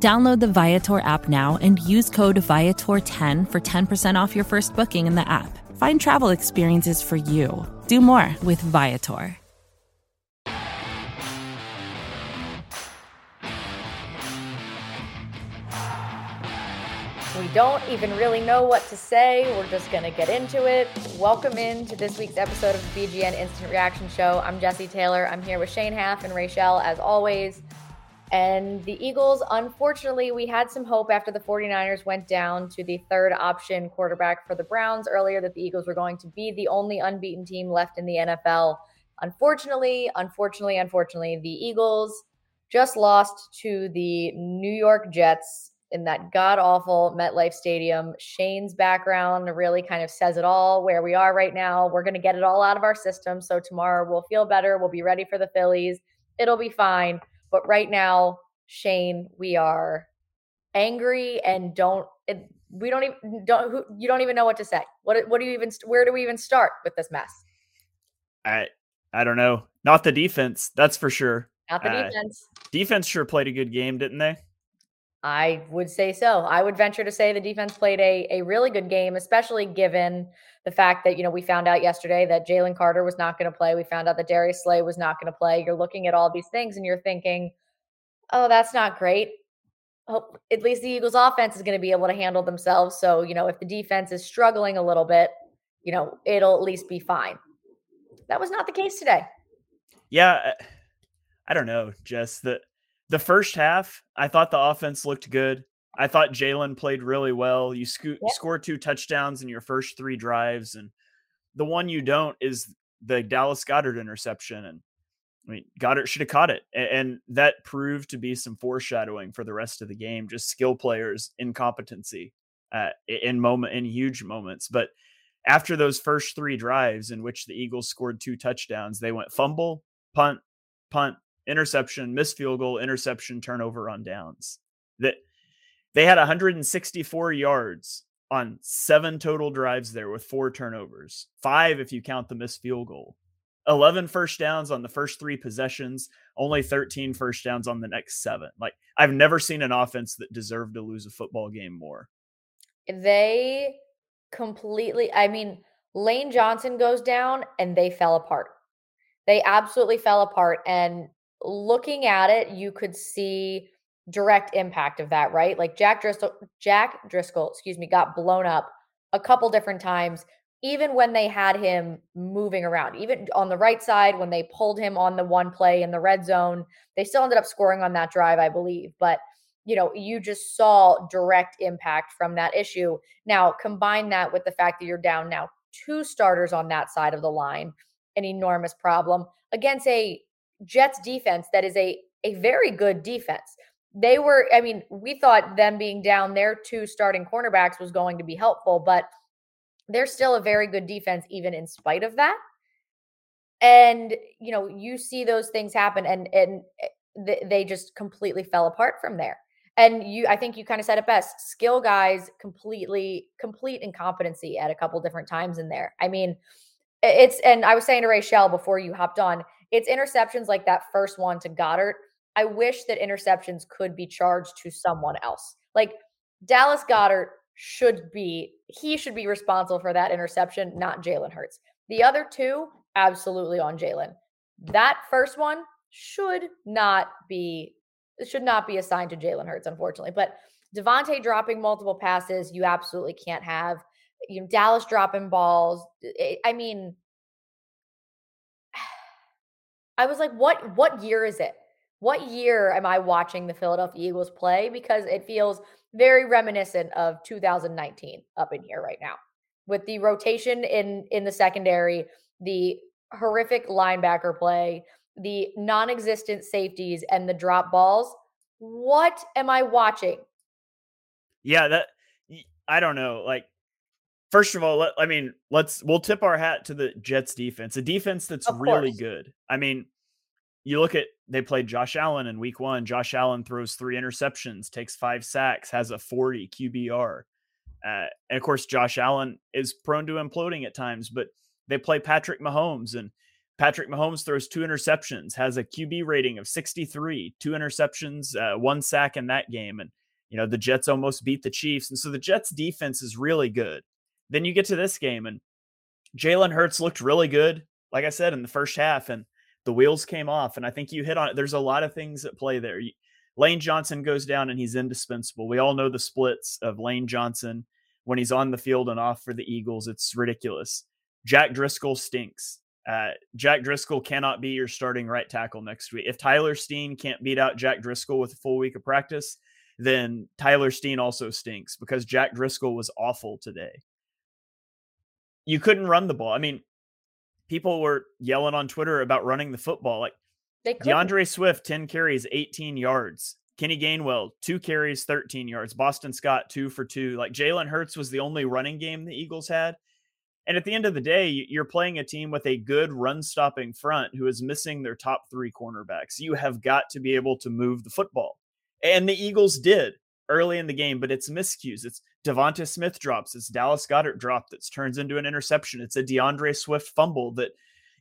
Download the Viator app now and use code Viator10 for 10% off your first booking in the app. Find travel experiences for you. Do more with Viator. We don't even really know what to say. We're just going to get into it. Welcome in to this week's episode of the BGN Instant Reaction Show. I'm Jesse Taylor. I'm here with Shane Haff and Rachel, as always. And the Eagles, unfortunately, we had some hope after the 49ers went down to the third option quarterback for the Browns earlier that the Eagles were going to be the only unbeaten team left in the NFL. Unfortunately, unfortunately, unfortunately, the Eagles just lost to the New York Jets in that god awful MetLife Stadium. Shane's background really kind of says it all where we are right now. We're going to get it all out of our system. So tomorrow we'll feel better. We'll be ready for the Phillies. It'll be fine. But right now, Shane, we are angry and don't, it, we don't even, don't, who, you don't even know what to say. What, what do you even, where do we even start with this mess? I, I don't know. Not the defense. That's for sure. Not the uh, defense. Defense sure played a good game, didn't they? I would say so. I would venture to say the defense played a, a really good game, especially given the fact that, you know, we found out yesterday that Jalen Carter was not going to play. We found out that Darius Slay was not going to play. You're looking at all these things and you're thinking, oh, that's not great. Hope at least the Eagles offense is going to be able to handle themselves. So, you know, if the defense is struggling a little bit, you know, it'll at least be fine. That was not the case today. Yeah. I don't know. Just that the first half, I thought the offense looked good. I thought Jalen played really well. You sco- yep. scored two touchdowns in your first three drives, and the one you don't is the Dallas Goedert interception. And I mean, Goedert should have caught it, and, and that proved to be some foreshadowing for the rest of the game. Just skill players' incompetency uh, in moment in huge moments, but after those first three drives in which the Eagles scored two touchdowns, they went fumble, punt, punt, interception, missed field goal, interception, turnover on downs. That they had 164 yards on seven total drives there with four turnovers, five if you count the missed field goal. 11 first downs on the first three possessions, only 13 first downs on the next seven. Like, I've never seen an offense that deserved to lose a football game more. They completely, I mean, Lane Johnson goes down and they fell apart. They absolutely fell apart. And looking at it, you could see direct impact of that, right? Like Jack Driscoll, Jack Driscoll, excuse me, got blown up a couple different times, even when they had him moving around, even on the right side, when they pulled him on the one play in the red zone, they still ended up scoring on that drive, I believe. But you know, you just saw direct impact from that issue. Now, combine that with the fact that you're down now two starters on that side of the line, an enormous problem against a Jets defense that is a a very good defense. They were, I mean, we thought them being down their two starting cornerbacks was going to be helpful, but they're still a very good defense, even in spite of that. And you know, you see those things happen, and and eh, they just completely fell apart from there. And you, I think you kind of said it best. Skill guys completely complete incompetency at a couple different times in there. I mean, it's and I was saying to Rachel before you hopped on, it's interceptions like that first one to Goedert. I wish that interceptions could be charged to someone else. Like Dallas Goedert should be, he should be responsible for that interception, not Jalen Hurts. The other two, absolutely on Jalen. That first one should not be should not be assigned to Jalen Hurts, unfortunately. But Devonta dropping multiple passes, you absolutely can't have. You know, Dallas dropping balls. I mean, I was like, what what year is it? What year am I watching the Philadelphia Eagles play? Because it feels very reminiscent of 2019 up in here right now. With the rotation in in the secondary, the horrific linebacker play, the non-existent safeties and the drop balls. What am I watching? Yeah, that I don't know. Like First of all, let, I mean, let's we'll tip our hat to the Jets defense, a defense that's Of really course. good. I mean, you look at they played Josh Allen in week one. Josh Allen throws three interceptions, takes five sacks, has a 40 QBR. Uh, and of course, Josh Allen is prone to imploding at times, but they play Patrick Mahomes, and Patrick Mahomes throws two interceptions, has a QB rating of 63, two interceptions, uh, one sack in that game. And, you know, the Jets almost beat the Chiefs. And so the Jets defense is really good. Then you get to this game, and Jalen Hurts looked really good, like I said, in the first half, and the wheels came off. And I think you hit on it. There's a lot of things at play there. Lane Johnson goes down and he's indispensable. We all know the splits of Lane Johnson when he's on the field and off for the Eagles. It's ridiculous. Jack Driscoll stinks. Uh, Jack Driscoll cannot be your starting right tackle next week. If Tyler Steen can't beat out Jack Driscoll with a full week of practice, then Tyler Steen also stinks because Jack Driscoll was awful today. You couldn't run the ball. I mean, people were yelling on Twitter about running the football. Like They couldn't. D'Andre Swift, 10 carries, 18 yards. Kenny Gainwell, two carries, 13 yards. Boston Scott, two for two. Like Jalen Hurts was the only running game the Eagles had. And at the end of the day, you're playing a team with a good run stopping front who is missing their top three cornerbacks. You have got to be able to move the football. And the Eagles did early in the game, but it's miscues. It's Devonta Smith drops. It's Dallas Goedert drop that turns into an interception. It's a D'Andre Swift fumble that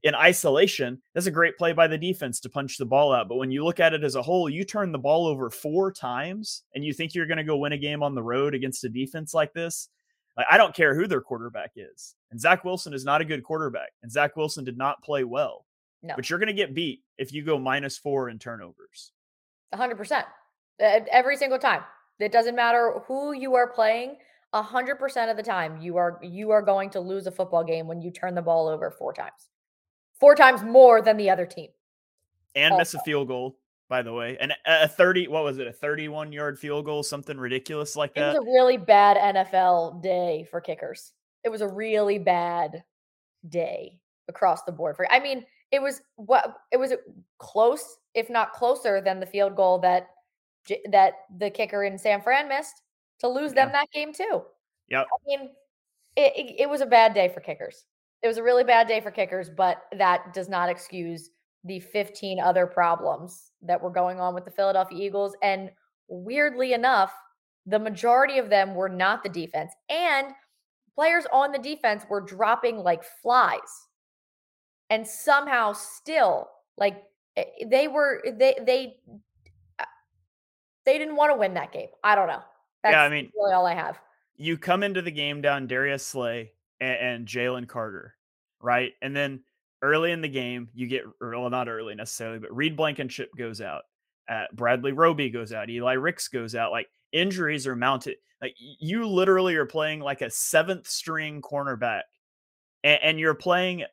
in isolation, that's a great play by the defense to punch the ball out. But when you look at it as a whole, you turn the ball over four times and you think you're going to go win a game on the road against a defense like this. Like, I don't care who their quarterback is. And Zach Wilson is not a good quarterback. And Zach Wilson did not play well. No. But you're going to get beat if you go minus four in turnovers. 100%. Uh, Every single time. It doesn't matter who you are playing. A 100% of the time you are you are going to lose a football game when you turn the ball over four times. Four times more than the other team. And Oh. miss a field goal, by the way. And a a 30, what was it, a 31 yard field goal, something ridiculous like that It was a really bad NFL day for kickers. It was a really bad day across the board for I mean, it was what it was close, if not closer than the field goal that J- that the kicker in San Fran missed to lose them that game too. Yeah, I mean, it, it, it was a bad day for kickers. It was a really bad day for kickers, but that does not excuse the 15 other problems that were going on with the Philadelphia Eagles. And weirdly enough, the majority of them were not the defense. And players on the defense were dropping like flies. And somehow still, like eh, they were, they, they, they didn't want to win that game. I don't know. That's Yeah, I mean, really all I have. you come into the game down Darius Slay and, and Jalen Carter, right? And then early in the game, you get well, not early necessarily, but Reed Blankenship goes out, uh, Bradley Roby goes out, Eli Ricks goes out. Like injuries are mounted. Like you literally are playing like a seventh string cornerback, and, and you're playing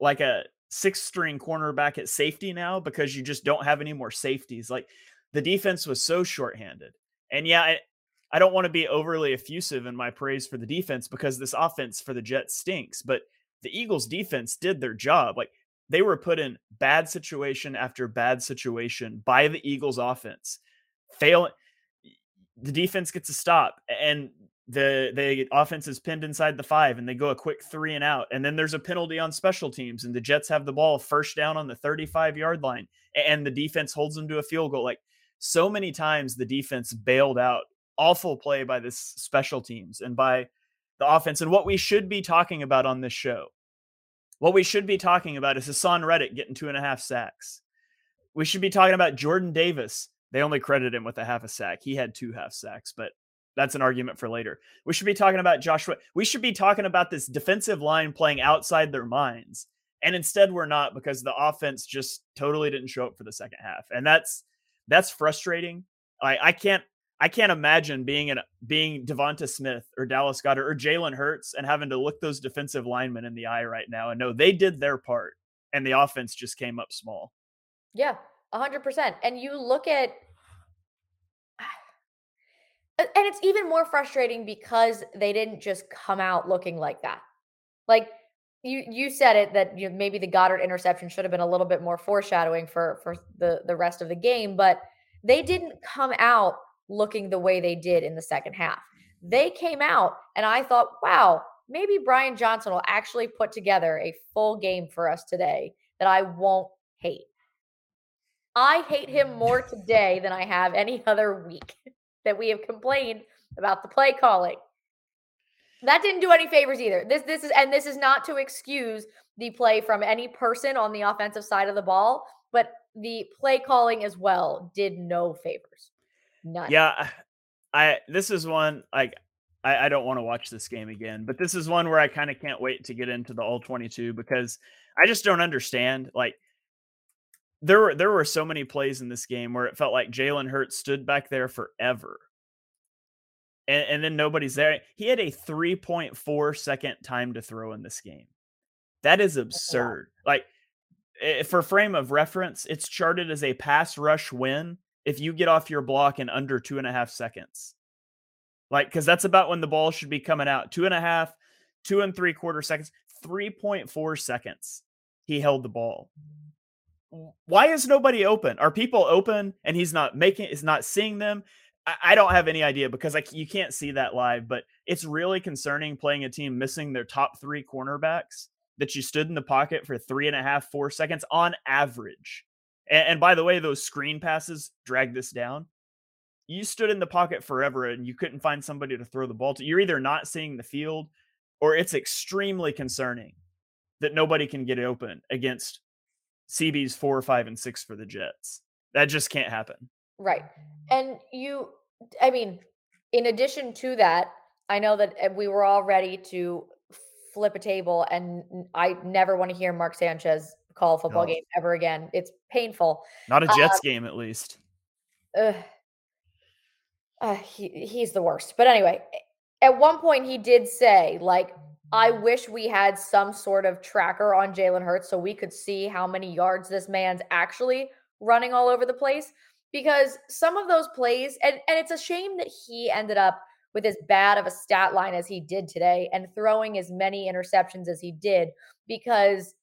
like a sixth string cornerback at safety now because you just don't have any more safeties. Like the defense was so shorthanded. And yeah, I, I don't want to be overly effusive in my praise for the defense because this offense for the Jets stinks, but the Eagles defense did their job. Like they were put in bad situation after bad situation by the Eagles offense. Fail the defense gets a stop and the the offense is pinned inside the five and they go a quick three and out and then there's a penalty on special teams and the jets have the ball first down on the 35 yard line and the defense holds them to a field goal like so many times the defense bailed out awful play by this special teams and by the offense and what we should be talking about on this show what we should be talking about is hassan reddick getting two and a half sacks we should be talking about jordan davis they only credit him with a half a sack he had two half sacks but that's an argument for later. We should be talking about Josh Sweat. We should be talking about this defensive line playing outside their minds. And instead we're not because the offense just totally didn't show up for the second half. And that's that's frustrating. I I can't I can't imagine being in being Devonta Smith or Dallas Goedert or Jalen Hurts and having to look those defensive linemen in the eye right now and know they did their part and the offense just came up small. Yeah, 100%. And you look at and it's even more frustrating because they didn't just come out looking like that. Like you you said it that you know, maybe the Goedert interception should have been a little bit more foreshadowing for for the the rest of the game, but they didn't come out looking the way they did in the second half. They came out and I thought, wow, maybe Brian Johnson will actually put together a full game for us today that I won't hate. I hate him more today than I have any other week that we have complained about the play calling. That didn't do any favors either. This this is and this is not to excuse the play from any person on the offensive side of the ball, but the play calling as well did no favors. None. Yeah, I this is one like I, I don't want to watch this game again, but this is one where I kind of can't wait to get into the all 22 because I just don't understand. Like there were there were so many plays in this game where it felt like Jalen Hurts stood back there forever. And, and then nobody's there. He had a 3.4 second time to throw in this game. That is absurd. Like eh, for frame of reference, it's charted as a pass rush win if you get off your block in under two and a half seconds. Like, because that's about when the ball should be coming out. Two and a half, two and three quarter seconds, 3.4 seconds. He held the ball. Why is nobody open? Are people open and he's not making, is not seeing them? I, I don't have any idea because like you can't see that live, but it's really concerning playing a team missing their top three cornerbacks that you stood in the pocket for three and a half, four seconds on average. And, and by the way, those screen passes drag this down. You stood in the pocket forever and you couldn't find somebody to throw the ball to. You're either not seeing the field or it's extremely concerning that nobody can get open against CB's four, five, and six for the Jets. That just can't happen. Right. And you, I mean, in addition to that, I know that eh, we were all ready to flip a table, and I never want to hear Mark Sanchez call a football no. game ever again. It's painful. Not a Jets uh, game, at least. Uh, uh, he, he's the worst. But anyway, at one point he did say, like, I wish we had some sort of tracker on Jalen Hurts so we could see how many yards this man's actually running all over the place. Because some of those plays, and, and it's a shame that he ended up with as bad of a stat line as he did today and throwing as many interceptions as he did, because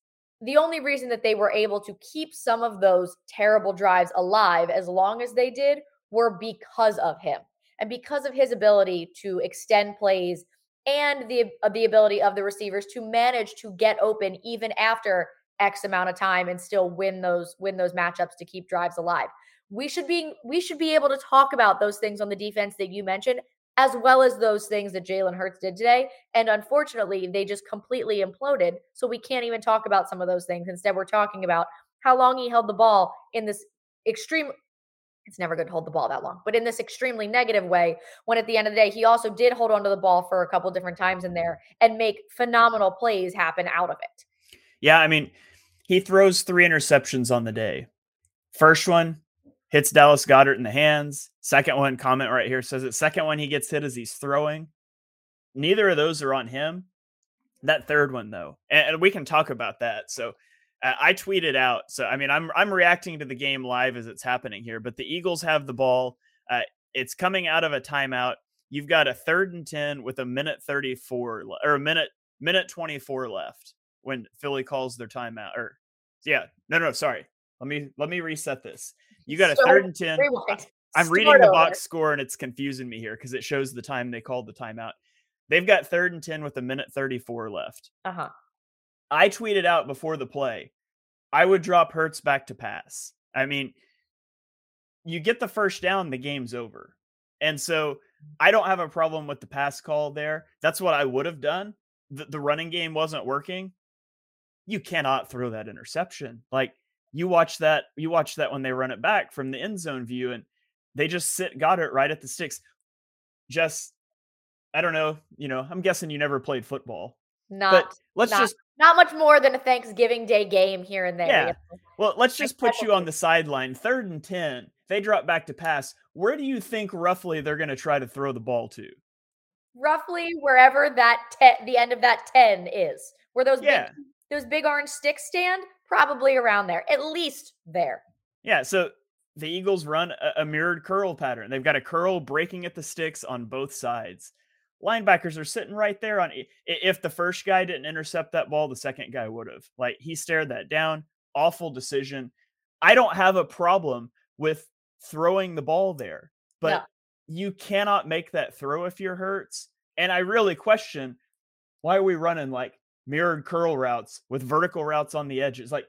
the only reason that they were able to keep some of those terrible drives alive as long as they did were because of him and because of his ability to extend plays and the uh, the ability of the receivers to manage to get open even after x amount of time and still win those win those matchups to keep drives alive. We should be we should be able to talk about those things on the defense that you mentioned as well as those things that Jalen Hurts did today. And unfortunately, they just completely imploded. So we can't even talk about some of those things. Instead, we're talking about how long he held the ball in this extreme. It's never good to hold the ball that long, but in this extremely negative way, when at the end of the day, he also did hold onto the ball for a couple different times in there and make phenomenal plays happen out of it. Yeah. I mean, he throws three interceptions on the day. First one, hits Dallas Goedert in the hands. Second one, comment right here says it. Second one, he gets hit as he's throwing. Neither of those are on him. That third one, though, and, and we can talk about that. So uh, I tweeted out. So I mean, I'm I'm reacting to the game live as it's happening here. But the Eagles have the ball. Uh, it's coming out of a timeout. You've got a third and ten with a minute thirty four or a minute minute twenty four left when Philly calls their timeout. Or yeah, no, no, sorry. Let me let me reset this. You got a so, third and ten. I'm Start reading the over. box score and it's confusing me here because it shows the time they called the timeout. They've got third and ten with a minute 34 left. Uh-huh. I tweeted out before the play, I would drop Hurts back to pass. I mean, you get the first down, the game's over. And so I don't have a problem with the pass call there. That's what I would have done. The, the running game wasn't working. You cannot throw that interception. Like you watch that you watch that when they run it back from the end zone view and they just sit Goedert right at the sticks. Just I don't know, you know, I'm guessing you never played football. Not but let's not, just not much more than a Thanksgiving Day game here and there. Yeah. Well, let's just put you on the sideline. Third and 10. They drop back to pass. Where do you think roughly they're going to try to throw the ball to? Roughly wherever that te- the end of that 10 is. Where those yeah. big those big orange sticks stand, probably around there, at least there. Yeah. So the Eagles run a, a, mirrored curl pattern. They've got a curl breaking at the sticks on both sides. Linebackers are sitting right there on if the first guy didn't intercept that ball, the second guy would have. Like he stared that down. Awful decision. I don't have a problem with throwing the ball there, but you cannot make that throw if you're Hurts. And I really question Why are we running like mirrored curl routes with vertical routes on the edges? Like,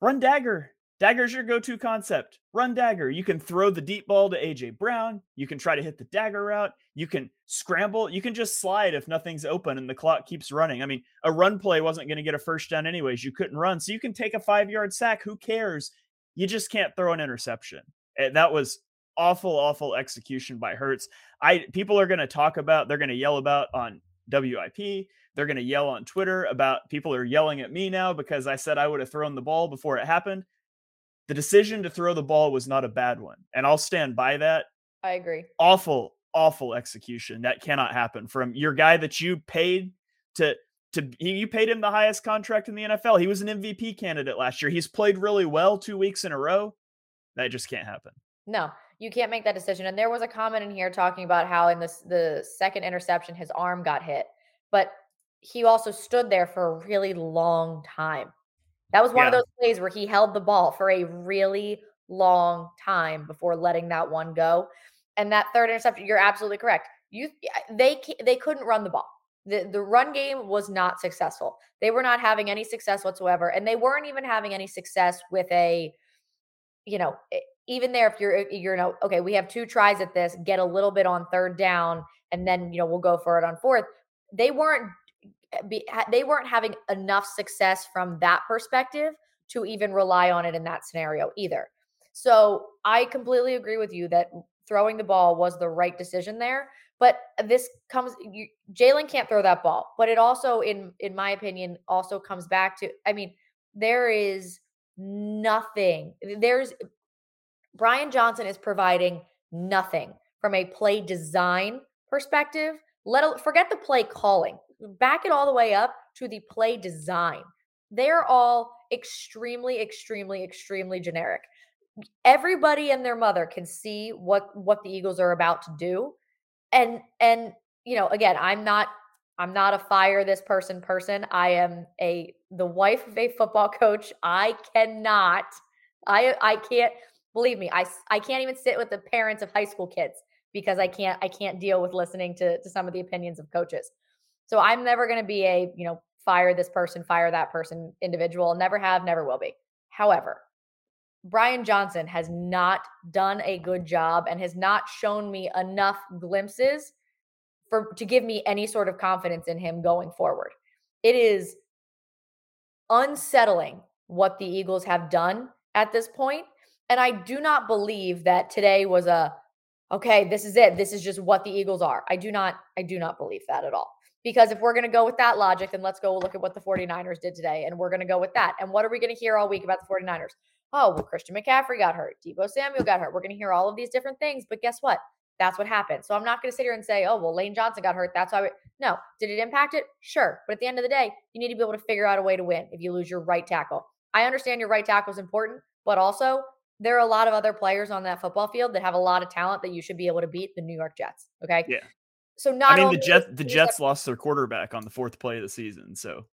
run dagger. Dagger's your go-to concept. Run dagger. You can throw the deep ball to AJ Brown. You can try to hit the dagger route. You can scramble. You can just slide if nothing's open and the clock keeps running. I mean, a run play wasn't going to get a first down anyways. You couldn't run. So you can take a 5-yard sack. Who cares? You just can't throw an interception. Eh, that was awful awful execution by Hurts. I people are going to talk about, they're going to yell about on WIP. They're going to yell on Twitter about people are yelling at me now because I said I would have thrown the ball before it happened the decision to throw the ball was not a bad one. And I'll stand by that. I agree. Awful, awful execution. That cannot happen from your guy that you paid to to you paid him the highest contract in the NFL. He was an MVP candidate last year. He's played really well two weeks in a row. That just can't happen. No, you can't make that decision. And there was a comment in here talking about how in this the second interception his arm got hit, but he also stood there for a really long time. That was one yeah. of those plays where he held the ball for a really long time before letting that one go. And that third interception, you're absolutely correct. You they they couldn't run the ball. The the run game was not successful. They were not having any success whatsoever and they weren't even having any success with a you know, even there if you're you're you know, okay, we have two tries at this, get a little bit on third down and then, you know, we'll go for it on fourth. They weren't be, they weren't having enough success from that perspective to even rely on it in that scenario either. So I completely agree with you that throwing the ball was the right decision there. But this comes, Jalen can't throw that ball. But it also, in in my opinion, also comes back to. I mean, there is nothing. There's Brian Johnson is providing nothing from a play design perspective. Let forget the play calling back it all the way up to the play design. They're all extremely, extremely, extremely generic. Everybody and their mother can see what what the Eagles are about to do. And and you know, again, I'm not I'm not a fire this person person. I am a the wife of a football coach. I cannot I I can't believe me. I I can't even sit with the parents of high school kids because I can't I can't deal with listening to to some of the opinions of coaches. So I'm never going to be a, you know, fire this person, fire that person individual. Never have, never will be. However, Brian Johnson has not done a good job and has not shown me enough glimpses for to give me any sort of confidence in him going forward. It is unsettling what the Eagles have done at this point, and I do not believe that today was a okay, this is it. This is just what the Eagles are. I do not I do not believe that at all. Because if we're going to go with that logic, then let's go look at what the 49ers did today. And we're going to go with that. And what are we going to hear all week about the 49ers? Oh, well, Christian McCaffrey got hurt. Deebo Samuel got hurt. We're going to hear all of these different things. But guess what? That's what happened. So I'm not going to sit here and say, oh, well, Lane Johnson got hurt. That's why. We... No. Did it impact it? Sure. But at the end of the day, you need to be able to figure out a way to win if you lose your right tackle. I understand your right tackle is important, but also there are a lot of other players on that football field that have a lot of talent that you should be able to beat the New York Jets. Okay. Yeah. So not I mean the Jets the Jets lost their quarterback on the fourth play of the season. So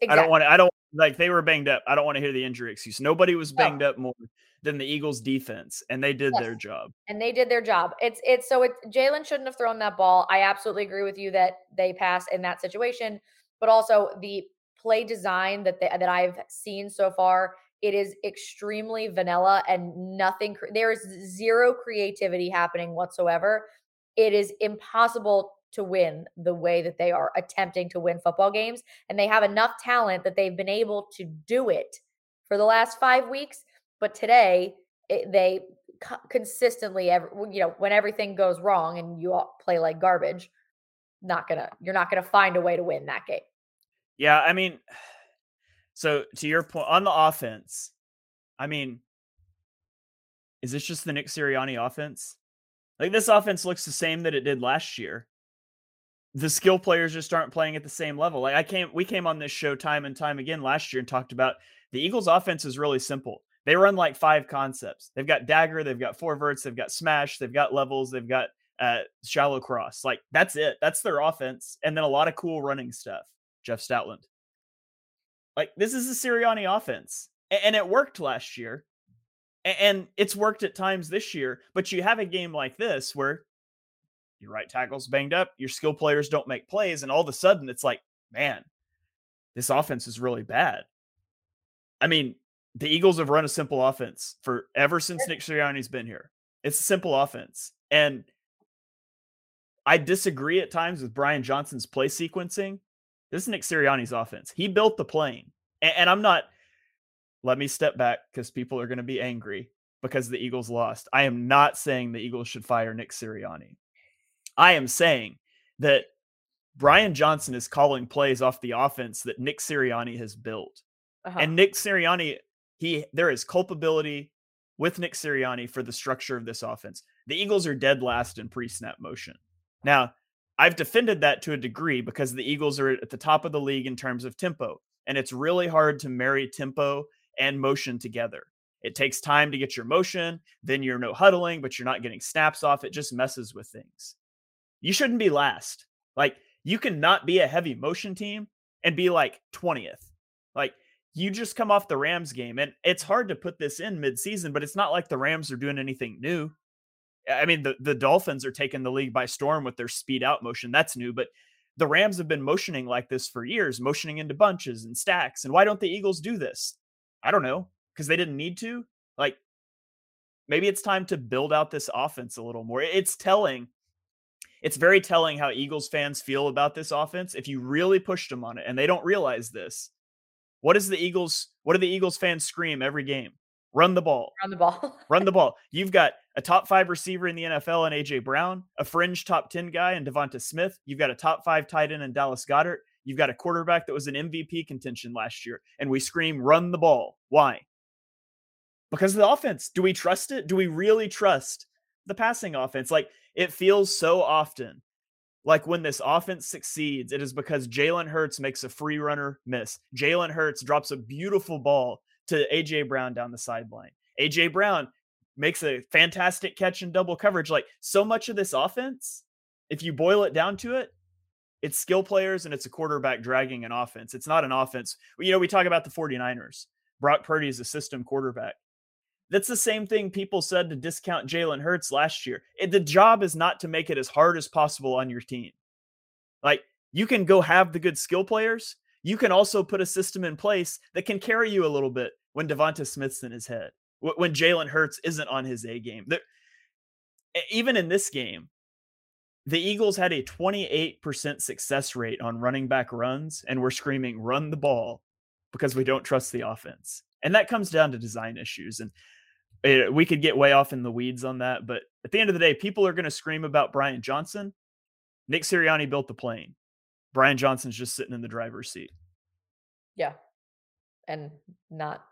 exactly. I don't want to I don't like they were banged up. I don't want to hear the injury excuse. Nobody was banged no. up more than the Eagles defense and they did yes. their job. And they did their job. It's it's so it Jalen shouldn't have thrown that ball. I absolutely agree with you that they pass in that situation, but also the play design that they, that I've seen so far it is extremely vanilla and nothing there is zero creativity happening whatsoever it is impossible to win the way that they are attempting to win football games. And they have enough talent that they've been able to do it for the last five weeks. But today, it, they consistently, every, you know, when everything goes wrong and you all play like garbage, not gonna, you're not gonna find a way to win that game. Yeah, I mean, so to your point on the offense, I mean, is this just the Nick Sirianni offense? Like this offense looks the same that it did last year. The skill players just aren't playing at the same level. Like I came, we came on this show time and time again last year and talked about the Eagles' offense is really simple. They run like five concepts. They've got dagger, they've got four verts, they've got smash, they've got levels, they've got uh, shallow cross. Like that's it. That's their offense, and then a lot of cool running stuff. Jeff Stoutland. Like this is a Sirianni offense, and it worked last year and it's worked at times this year but you have a game like this where your right tackle's banged up, your skill players don't make plays, and all of a sudden it's like, man, this offense is really bad. I mean, the Eagles have run a simple offense for ever since Nick Sirianni's been here. It's a simple offense. And I disagree at times with Brian Johnson's play sequencing. This is Nick Sirianni's offense. He built the plane. And, and I'm not, let me step back because people are going to be angry because the Eagles lost. I am not saying the Eagles should fire Nick Sirianni. I am saying that Brian Johnson is calling plays off the offense that Nick Sirianni has built. Uh-huh. And Nick Sirianni, he there is culpability with Nick Sirianni for the structure of this offense. The Eagles are dead last in pre-snap motion. Now, I've defended that to a degree because the Eagles are at the top of the league in terms of tempo, and it's really hard to marry tempo and motion together. It takes time to get your motion, then you're no huddling, but you're not getting snaps off. It just messes with things. You shouldn't be last. Like, you cannot be a heavy motion team and be like 20th. Like, you just come off the Rams game, and it's hard to put this in midseason, but it's not like the Rams are doing anything new. I mean, the, the Dolphins are taking the league by storm with their speed out motion. That's new, but the Rams have been motioning like this for years, motioning into bunches and stacks. And why don't the Eagles do this? I don't know, because they didn't need to. Like, maybe it's time to build out this offense a little more. It's telling. It's very telling how Eagles fans feel about this offense if you really pushed them on it and they don't realize this. What is the Eagles? What do the Eagles fans scream every game? Run the ball. Run the ball. Run the ball. You've got a top five receiver in the NFL and AJ Brown, a fringe top 10 guy and Devonta Smith. You've got a top five tight end in Dallas Goedert. You've got a quarterback that was an MVP contention last year. And we scream, run the ball. Why? Because of the offense. Do we trust it? Do we really trust the passing offense? Like it feels so often like when this offense succeeds, it is because Jalen Hurts makes a free runner miss. Jalen Hurts drops a beautiful ball to AJ Brown down the sideline. AJ Brown makes a fantastic catch in double coverage. Like so much of this offense, if you boil it down to it, it's skill players and it's a quarterback dragging an offense. It's not an offense. You know, we talk about the 49ers. Brock Purdy is a system quarterback. That's the same thing people said to discount Jalen Hurts last year. It, the job is not to make it as hard as possible on your team. Like you can go have the good skill players. You can also put a system in place that can carry you a little bit when Devonta Smith's in his head, when Jalen Hurts isn't on his A game. There, even in this game, the Eagles had a 28% success rate on running back runs, and we're screaming, run the ball because we don't trust the offense. And that comes down to design issues. And it, eh, we could get way off in the weeds on that. But at the end of the day, people are going to scream about Brian Johnson. Nick Sirianni built the plane. Brian Johnson's just sitting in the driver's seat. Yeah. And not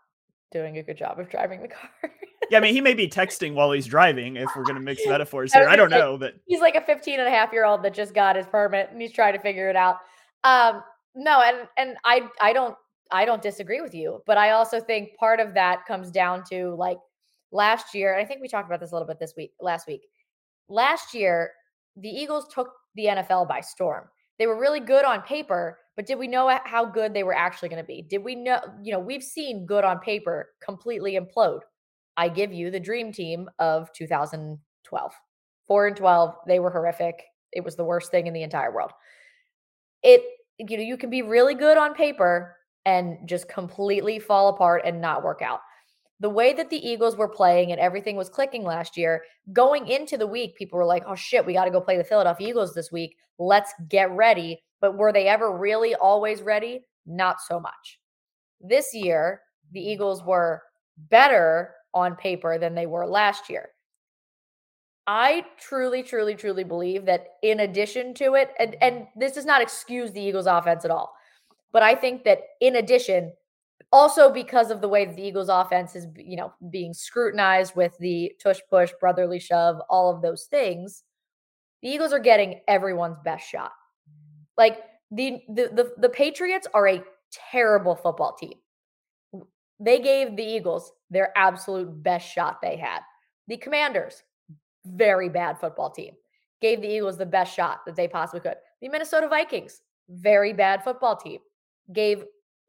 doing a good job of driving the car. Yeah, I mean, he may be texting while he's driving if we're going to mix metaphors here. I, don't know, but he's like a 15 and a half year old that just got his permit and he's trying to figure it out. Um, no, and and I I don't I don't disagree with you, but I also think part of that comes down to like last year. And I think we talked about this a little bit this week, last week. Last year, the Eagles took the NFL by storm. They were really good on paper, but did we know how good they were actually going to be? Did we know, you know, we've seen good on paper completely implode. I give you the dream team of 2012. 4 and 12, they were horrific. It was the worst thing in the entire world. It you know, you can be really good on paper and just completely fall apart and not work out. The way that the Eagles were playing and everything was clicking last year, going into the week, people were like, oh shit, we got to go play the Philadelphia Eagles this week. Let's get ready. But were they ever really always ready? Not so much. This year, the Eagles were better on paper than they were last year. I truly, truly, truly believe that in addition to it, and, and this does not excuse the Eagles offense at all. But I think that in addition, also because of the way the Eagles offense is, you know, being scrutinized with the tush push, brotherly shove, all of those things, the Eagles are getting everyone's best shot. Like the the the, the Patriots are a terrible football team. They gave the Eagles their absolute best shot they had. The Commanders, very bad football team, gave the Eagles the best shot that they possibly could. The Minnesota Vikings, very bad football team, gave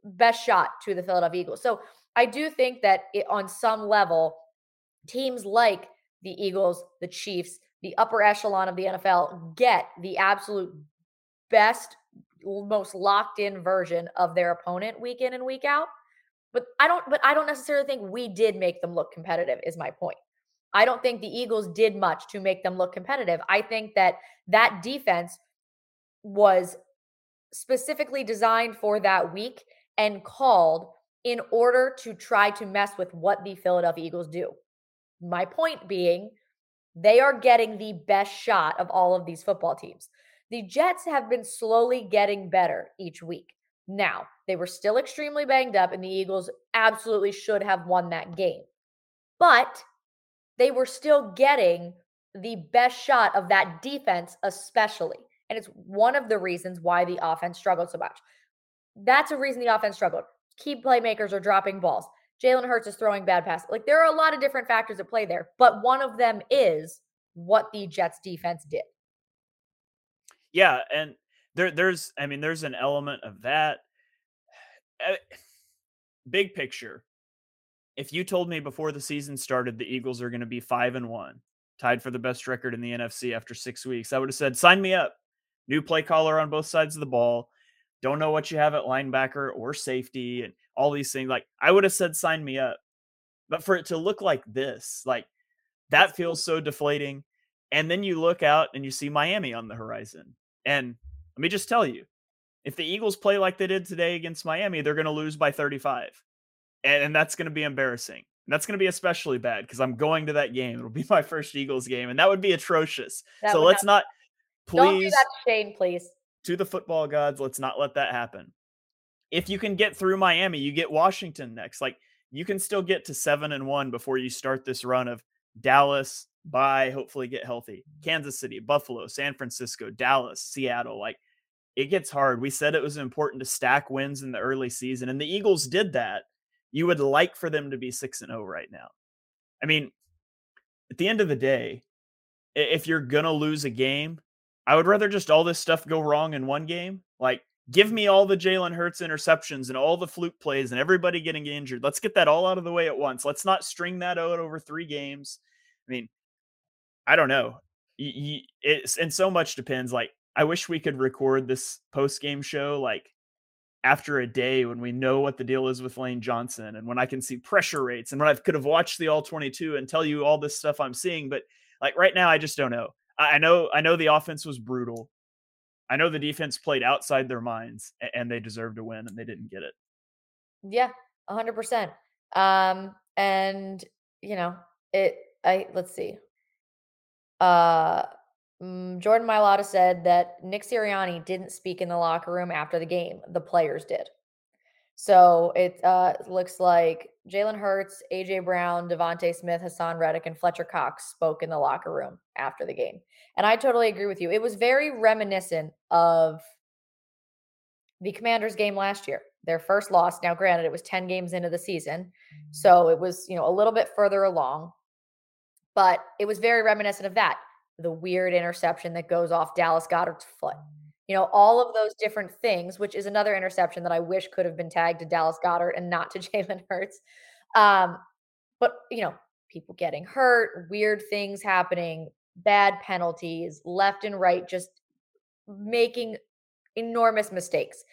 best shot to the Philadelphia Eagles. So I do think that it, on some level, teams like the Eagles, the Chiefs, the upper echelon of the NFL get the absolute best, most locked in version of their opponent week in and week out. But I don't but I don't necessarily think we did make them look competitive is my point. I don't think the Eagles did much to make them look competitive. I think that that defense was specifically designed for that week and called in order to try to mess with what the Philadelphia Eagles do. My point being, they are getting the best shot of all of these football teams. The Jets have been slowly getting better each week. Now, they were still extremely banged up, and the Eagles absolutely should have won that game. But they were still getting the best shot of that defense, especially. And it's one of the reasons why the offense struggled so much. That's a reason the offense struggled. Key playmakers are dropping balls. Jalen Hurts is throwing bad passes. Like there are a lot of different factors at play there, but one of them is what the Jets defense did. Yeah, and there there's I mean there's an element of that. Eh, big picture. If you told me before the season started the Eagles are going to be 5 and 1, tied for the best record in the NFC after 6 weeks, I would have said sign me up. New play caller on both sides of the ball. Don't know what you have at linebacker or safety and all these things. Like I would have said sign me up. But for it to look like this, like that feels so deflating. And then you look out and you see Miami on the horizon. And let me just tell you, if the Eagles play like they did today against Miami, they're going to lose by 35. And, and that's going to be embarrassing. And that's going to be especially bad because I'm going to that game. It'll be my first Eagles game, and that would be atrocious. That so let's not, please. Don't do that Shane, please. To the football gods, let's not let that happen. If you can get through Miami, you get Washington next. Like you can still get to seven and one before you start this run of Dallas, by hopefully get healthy. Kansas City, Buffalo, San Francisco, Dallas, Seattle. Like it gets hard. We said it was important to stack wins in the early season, and the Eagles did that. You would like for them to be 6 and 0 right now. I mean, at the end of the day, if you're going to lose a game, I would rather just all this stuff go wrong in one game. Like, give me all the Jalen Hurts interceptions and all the fluke plays and everybody getting injured. Let's get that all out of the way at once. Let's not string that out over three games. I mean, I don't know. It's and so much depends. Like I wish we could record this post game show like after a day when we know what the deal is with Lane Johnson and when I can see pressure rates and when I could have watched the all 22 and tell you all this stuff I'm seeing. But like right now, I just don't know. I know I know the offense was brutal. I know the defense played outside their minds and they deserved to win and they didn't get it. Yeah, hundred percent. Um, and you know, it I let's see. Uh, mm, Jordan Mailata said that Nick Sirianni didn't speak in the locker room after the game. The players did. So it uh, looks like Jalen Hurts, AJ Brown, Devonta Smith, Haason Reddick, and Fletcher Cox spoke in the locker room after the game. And I totally agree with you. It was very reminiscent of the Commanders game last year, their first loss. Now, granted, it was 10 games into the season. So it was, you know, a little bit further along but it was very reminiscent of that. The weird interception that goes off Dallas Goedert's foot. You know, all of those different things, which is another interception that I wish could have been tagged to Dallas Goddard and not to Jalen Hurts. Um, but you know, people getting hurt, weird things happening, bad penalties, left and right, just making enormous mistakes.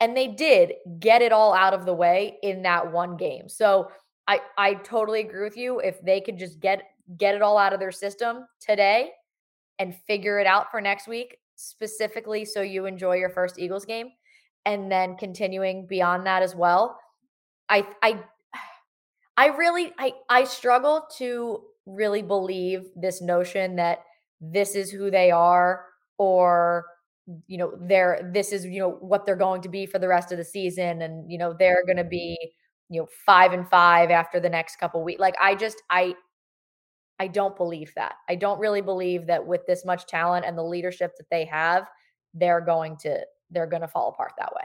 And they did get it all out of the way in that one game. So I I totally agree with you. If they could just get get it all out of their system today and figure it out for next week, specifically so you enjoy your first Eagles game and then continuing beyond that as well. I I I really I I struggle to really believe this notion that this is who they are or you know they're this is you know what they're going to be for the rest of the season and you know they're going to be you know 5 and 5 after the next couple weeks like I just I I don't believe that. I don't really believe that with this much talent and the leadership that they have, they're going to they're going to fall apart that way.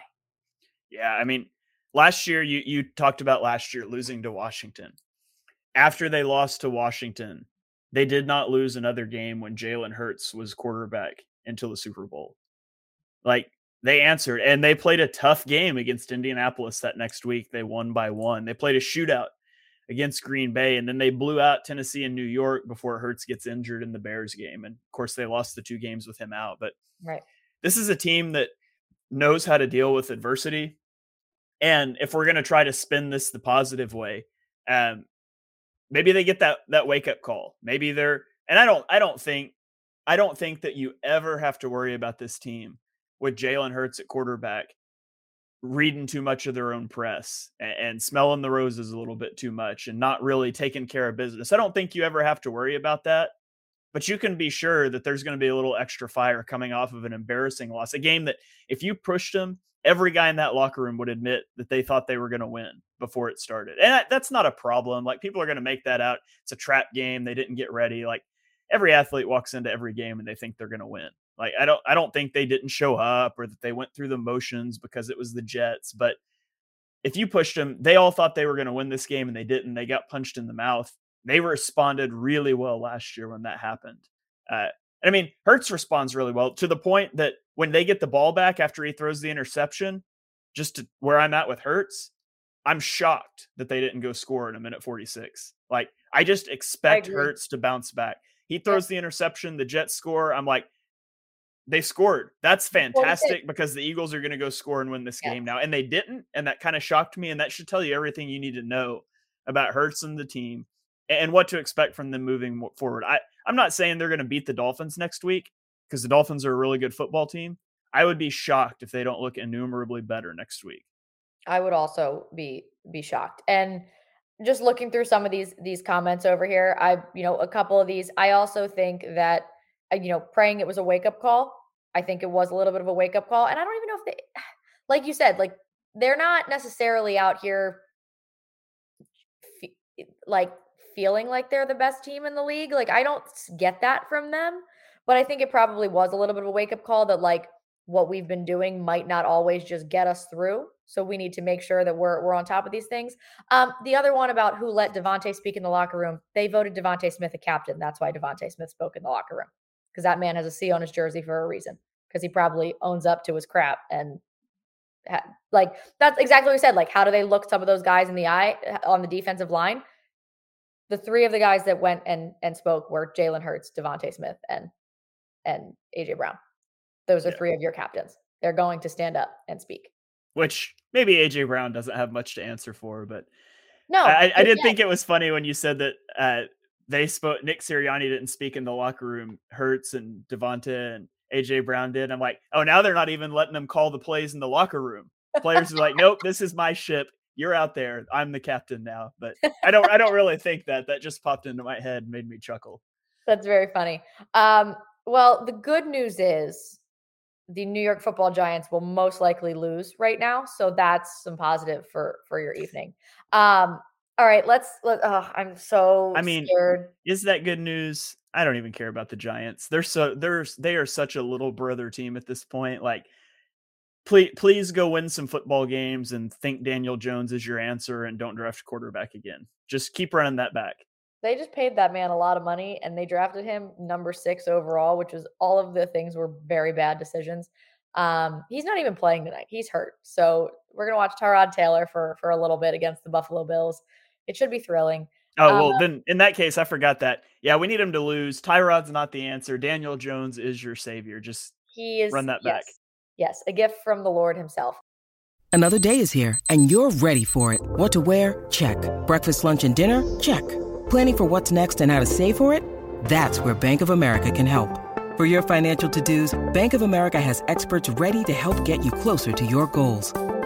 Yeah, I mean, last year you you talked about last year losing to Washington. After they lost to Washington, they did not lose another game when Jalen Hurts was quarterback until the Super Bowl. Like they answered and they played a tough game against Indianapolis that next week. They won by one. They played a shootout against Green Bay, and then they blew out Tennessee and New York before Hurts gets injured in the Bears game. And of course, they lost the two games with him out. But right. this is a team that knows how to deal with adversity. And if we're going to try to spin this the positive way, um, maybe they get that that wake up call. Maybe they're and I don't I don't think I don't think that you ever have to worry about this team with Jalen Hurts at quarterback reading too much of their own press and, and, smelling the roses a little bit too much and not really taking care of business. I don't think you ever have to worry about that, but you can be sure that there's going to be a little extra fire coming off of an embarrassing loss. A game that if you pushed them, every guy in that locker room would admit that they thought they were going to win before it started. And that, that's not a problem. Like people are going to make that out. It's a trap game. They didn't get ready. Like every athlete walks into every game and they think they're going to win. Like I don't I don't think they didn't show up or that they went through the motions because it was the Jets, but if you pushed them, they all thought they were going to win this game and they didn't. They got punched in the mouth. They responded really well last year when that happened. Uh, I mean, Hurts responds really well to the point that when they get the ball back after he throws the interception, just to where I'm at with Hurts, I'm shocked that they didn't go score in a minute 46. Like, I just expect I Hurts to bounce back. He throws the interception, the Jets score. I'm like, they scored. That's fantastic because the Eagles are going to go score and win this yeah. game now. And they didn't. And that kind of shocked me. And that should tell you everything you need to know about Hurts and the team and what to expect from them moving forward. I, I'm not saying they're going to beat the Dolphins next week because the Dolphins are a really good football team. I would be shocked if they don't look innumerably better next week. I would also be be shocked. And just looking through some of these these comments over here, I you know a couple of these. I also think that uh, you know praying it was a wake up call I think it was a little bit of a wake up call. And I don't even know if they, like you said, like they're not necessarily out here like feeling like they're the best team in the league. Like I don't get that from them, but I think it probably was a little bit of a wake up call that like what we've been doing might not always just get us through. So we need to make sure that we're we're on top of these things. Um, the other one about who let Devonta speak in the locker room, they voted Devonta Smith a captain. That's why Devonta Smith spoke in the locker room because that man has a C on his jersey for a reason because he probably owns up to his crap and ha- like that's exactly what he said. Like, how do they look some of those guys in the eye uh, on the defensive line? The three of the guys that went and and spoke were Jalen Hurts, DeVonta Smith, and and AJ Brown. Those are yeah. three of your captains. They're going to stand up and speak. Which maybe AJ Brown doesn't have much to answer for, but no, I, I did think it was funny when you said that uh, they spoke. Nick Sirianni didn't speak in the locker room. Hurts and DeVonta and AJ Brown did. I'm like, oh, now they're not even letting them call the plays in the locker room. Players are like, nope, this is my ship. You're out there. I'm the captain now. But I don't. I don't really think that. That just popped into my head, made me chuckle. That's very funny. Um, well, the good news is the New York Football Giants will most likely lose right now, so that's some positive for for your evening. Um, all right, let's let. Oh, I'm so. I mean, scared. is that good news? I don't even care about the Giants. They're so they're they are such a little brother team at this point. Like, please please go win some football games and think Daniel Jones is your answer and don't draft a quarterback again. Just keep running that back. They just paid that man a lot of money and they drafted him number six overall, which was all of the things were very bad decisions. Um, he's not even playing tonight. He's hurt. So we're gonna watch Tyrod Taylor for for a little bit against the Buffalo Bills. It should be thrilling. Oh well, um, then in that case, I forgot that. Yeah, we need him to lose. Tyrod's not the answer. Daniel Jones is your savior. Just he is run that yes, back. Yes, a gift from the Lord Himself. Another day is here, and you're ready for it. What to wear? Check. Breakfast, lunch, and dinner? Check. Planning for what's next and how to save for it? That's where Bank of America can help. For your financial to-dos, Bank of America has experts ready to help get you closer to your goals.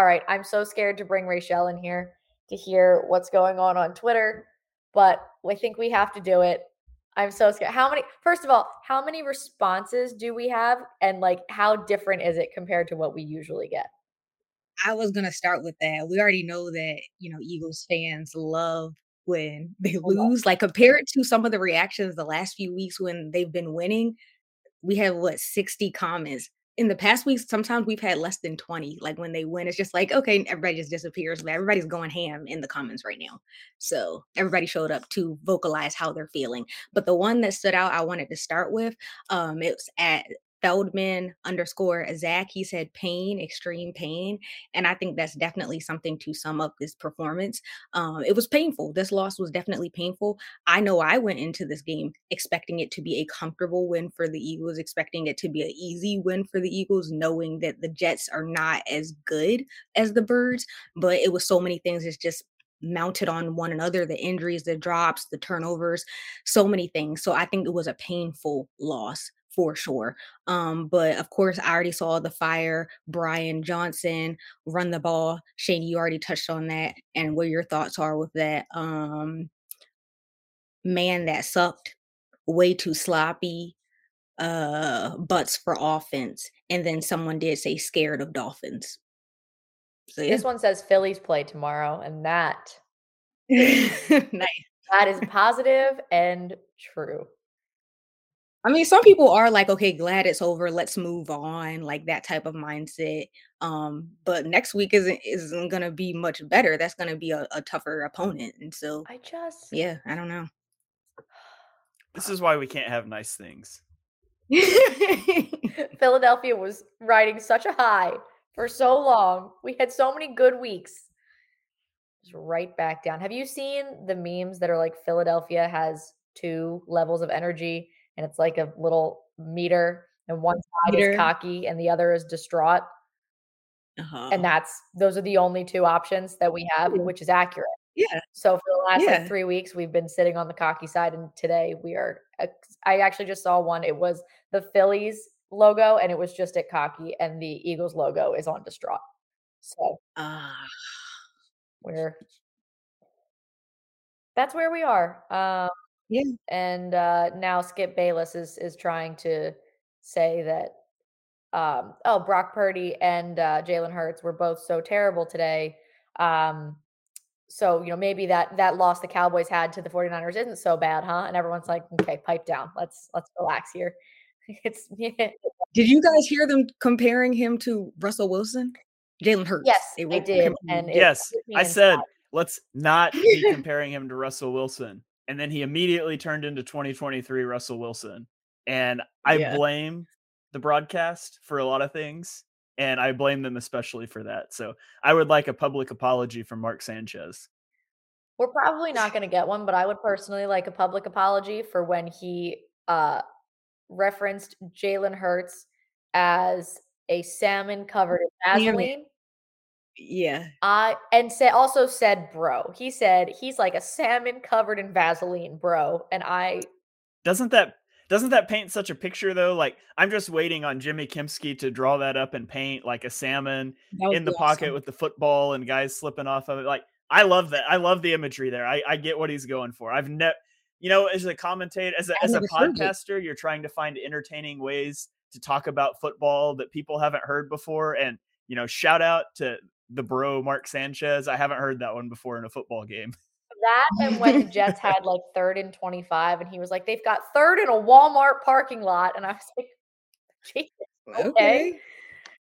All right, I'm so scared to bring Rachel in here to hear what's going on on Twitter, but I think we have to do it. I'm so scared. How many, first of all, how many responses do we have? And like, how different is it compared to what we usually get? I was going to start with that. We already know that, you know, Eagles fans love when they oh, lose. Like, compare it to some of the reactions the last few weeks when they've been winning. We have what, 60 comments in the past weeks, sometimes we've had less than 20. Like when they win, it's just like, okay, everybody just disappears. But everybody's going ham in the comments right now. So everybody showed up to vocalize how they're feeling. But the one that stood out, I wanted to start with, um, it was at Feldman underscore Zach, he said pain, extreme pain. And I think that's definitely something to sum up this performance. Um, it was painful. This loss was definitely painful. I know I went into this game expecting it to be a comfortable win for the Eagles, expecting it to be an easy win for the Eagles, knowing that the Jets are not as good as the Birds. But it was so many things. It's just mounted on one another the injuries the drops the turnovers so many things so i think it was a painful loss for sure. Um, but of course, I already saw the fire, Brian Johnson run the ball. Shane, you already touched on that and what your thoughts are with that. Um, man, that sucked. Way too sloppy. Uh, butts for offense. And then someone did say scared of Dolphins. So, yeah. This one says Phillies play tomorrow, and that nice. That is positive and true. I mean, some people are like, okay, glad it's over. Let's move on, like that type of mindset. Um, but next week isn't isn't gonna be much better. That's gonna be a, a tougher opponent. And so I just yeah, I don't know. This is why we can't have nice things. Philadelphia was riding such a high for so long. We had so many good weeks. Just right back down. Have you seen the memes that are like Philadelphia has two levels of energy? And it's like a little meter, and one side meter. is cocky and the other is distraught. Uh-huh. And that's those are the only two options that we have, which is accurate. Yeah. So for the last yeah. like three weeks, we've been sitting on the cocky side, and today we are. I actually just saw one. It was the Phillies logo, and it was just at cocky, and the Eagles logo is on distraught. So uh, we're that's where we are. Um, yeah. And uh, now Skip Bayless is is trying to say that um, oh Brock Purdy and uh, Jalen Hurts were both so terrible today. Um, so you know maybe that that loss the Cowboys had to the 49ers isn't so bad, huh? And everyone's like, okay, pipe down. Let's let's relax here. It's yeah. Did you guys hear them comparing him to Russell Wilson? Jalen Hurts. Yes, they, did. And yes, I said let's not be comparing him to Russell Wilson and then he immediately turned into 2023 Russell Wilson. And I yeah. blame the broadcast for a lot of things, and I blame them especially for that. So I would like a public apology from Mark Sanchez. We're probably not going to get one, but I would personally like a public apology for when he uh, referenced Jalen Hurts as a salmon covered in Vaseline. Yeah. I and say also said bro. He said he's like a salmon covered in Vaseline, bro. And I doesn't that doesn't that paint such a picture though? Like I'm just waiting on Jimmy Kempski to draw that up and paint like a salmon in the pocket awesome. with the football and guys slipping off of it. Like I love that. I love the imagery there. I, I get what he's going for. I've never you know, as a commentator, as a, as a podcaster, you're trying to find entertaining ways to talk about football that people haven't heard before. And, you know, shout out to the bro Mark Sanchez. I haven't heard that one before in a football game. That and when the Jets had like third and 25, and he was like, they've got third in a Walmart parking lot. And I was like, Jesus, okay. okay.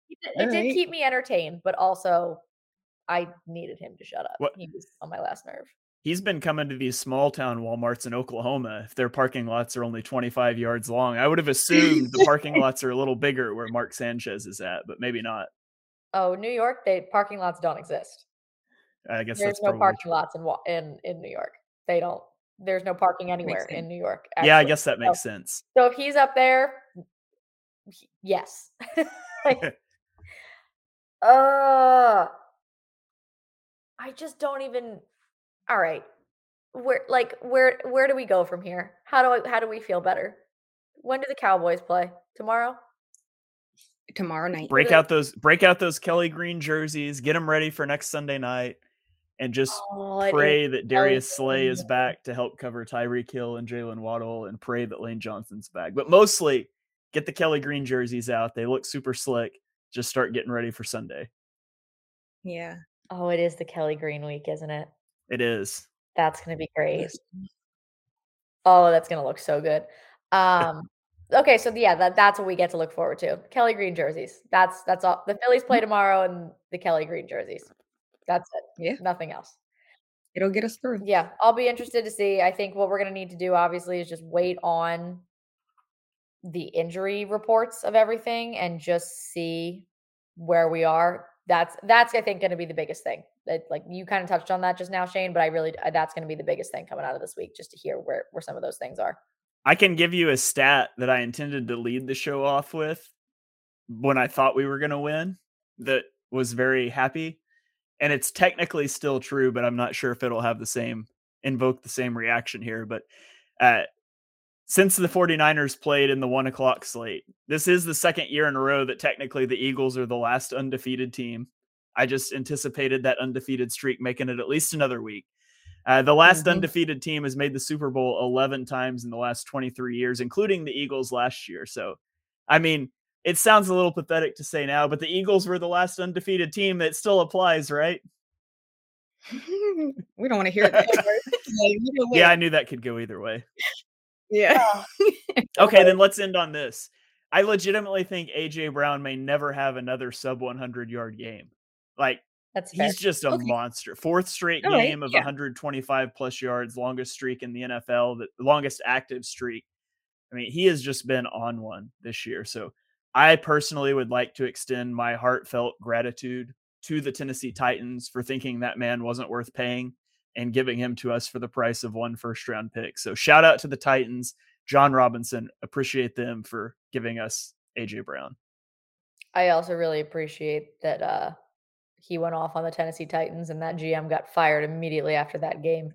It, it did right. keep me entertained, but also I needed him to shut up. What? He was on my last nerve. He's been coming to these small town Walmarts in Oklahoma. If their parking lots are only 25 yards long, I would have assumed the parking lots are a little bigger where Mark Sanchez is at, but maybe not. Oh, New York, they parking lots don't exist. I guess there's no parking lots in in in New York. They don't. There's no parking anywhere in New York. Actually. Yeah, I guess that makes so, sense. So if he's up there, yes. like, uh, I just don't even. All right, where like where where do we go from here? How do I how do we feel better? When do the Cowboys play tomorrow? Tomorrow night. Break out those break out those Kelly Green jerseys, get them ready for next Sunday night, and just oh, pray that Darius Slay is back to help cover Tyreek Hill and Jaylen Waddle and pray that Lane Johnson's back. But mostly get the Kelly Green jerseys out. They look super slick. Just start getting ready for Sunday. Yeah. Oh, it is the Kelly Green week, isn't it? It is. That's going to be great. Oh, that's going to look so good. Um, okay, so yeah, that, that's what we get to look forward to. Kelly Green jerseys. That's that's all. The Phillies play mm. tomorrow, and the Kelly Green jerseys. That's it. Yeah, nothing else. It'll get us through. Yeah, I'll be interested to see. I think what we're going to need to do, obviously, is just wait on the injury reports of everything and just see where we are. That's that's I think going to be the biggest thing. That like you kind of touched on that just now, Shane, but I really that's going to be the biggest thing coming out of this week, just to hear where where some of those things are. I can give you a stat that I intended to lead the show off with when I thought we were going to win. That was very happy, and it's technically still true, but I'm not sure if it'll have the same invoke the same reaction here. But uh, since the 49ers played in the one o'clock slate. This is the second year in a row that technically the Eagles are the last undefeated team. I just anticipated that undefeated streak making it at least another week. Uh, the last mm-hmm. undefeated team has made the Super Bowl 11 times in the last 23 years, including the Eagles last year. So, I mean, it sounds a little pathetic to say now, but the Eagles were the last undefeated team that still applies, right? we don't want to hear that. yeah, I knew that could go either way. Yeah. okay, then let's end on this. I legitimately think AJ Brown may never have another sub 100 yard game. Like that's fair. he's just a okay. monster. Fourth straight All game right. of yeah. 125 plus yards, longest streak in the NFL, the longest active streak. I mean, he has just been on one this year. So I personally would like to extend my heartfelt gratitude to the Tennessee Titans for thinking that man wasn't worth paying and giving him to us for the price of one first round pick. So shout out to the Titans, Jon Robinson. Appreciate them for giving us AJ Brown. I also really appreciate that uh, he went off on the Tennessee Titans and that GM got fired immediately after that game.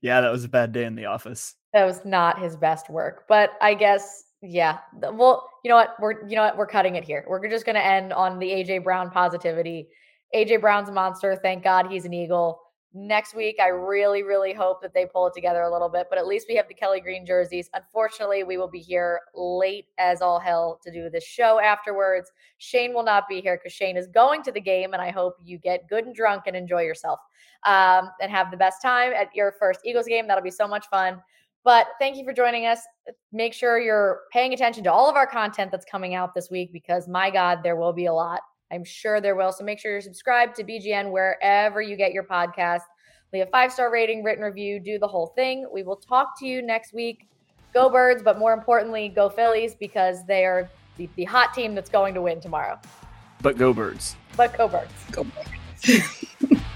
yeah, that was a bad day in the office. That was not his best work, but I guess yeah. Well, you know what? We're you know what? We're cutting it here. We're just going to end on the AJ Brown positivity. AJ Brown's a monster. Thank God he's an Eagle next week. I really, really hope that they pull it together a little bit, but at least we have the Kelly Green jerseys. Unfortunately, we will be here late as all hell to do this show afterwards. Shane will not be here because Shane is going to the game, and I hope you get good and drunk and enjoy yourself um, and have the best time at your first Eagles game. That'll be so much fun. But thank you for joining us. Make sure you're paying attention to all of our content that's coming out this week because, my God, there will be a lot. I'm sure there will. So make sure you're subscribed to BGN wherever you get your podcast. Leave a five star rating, written review, do the whole thing. We will talk to you next week. Go Birds, but more importantly, go Phillies because they are the, the hot team that's going to win tomorrow. But go Birds. But go Birds. Go Birds.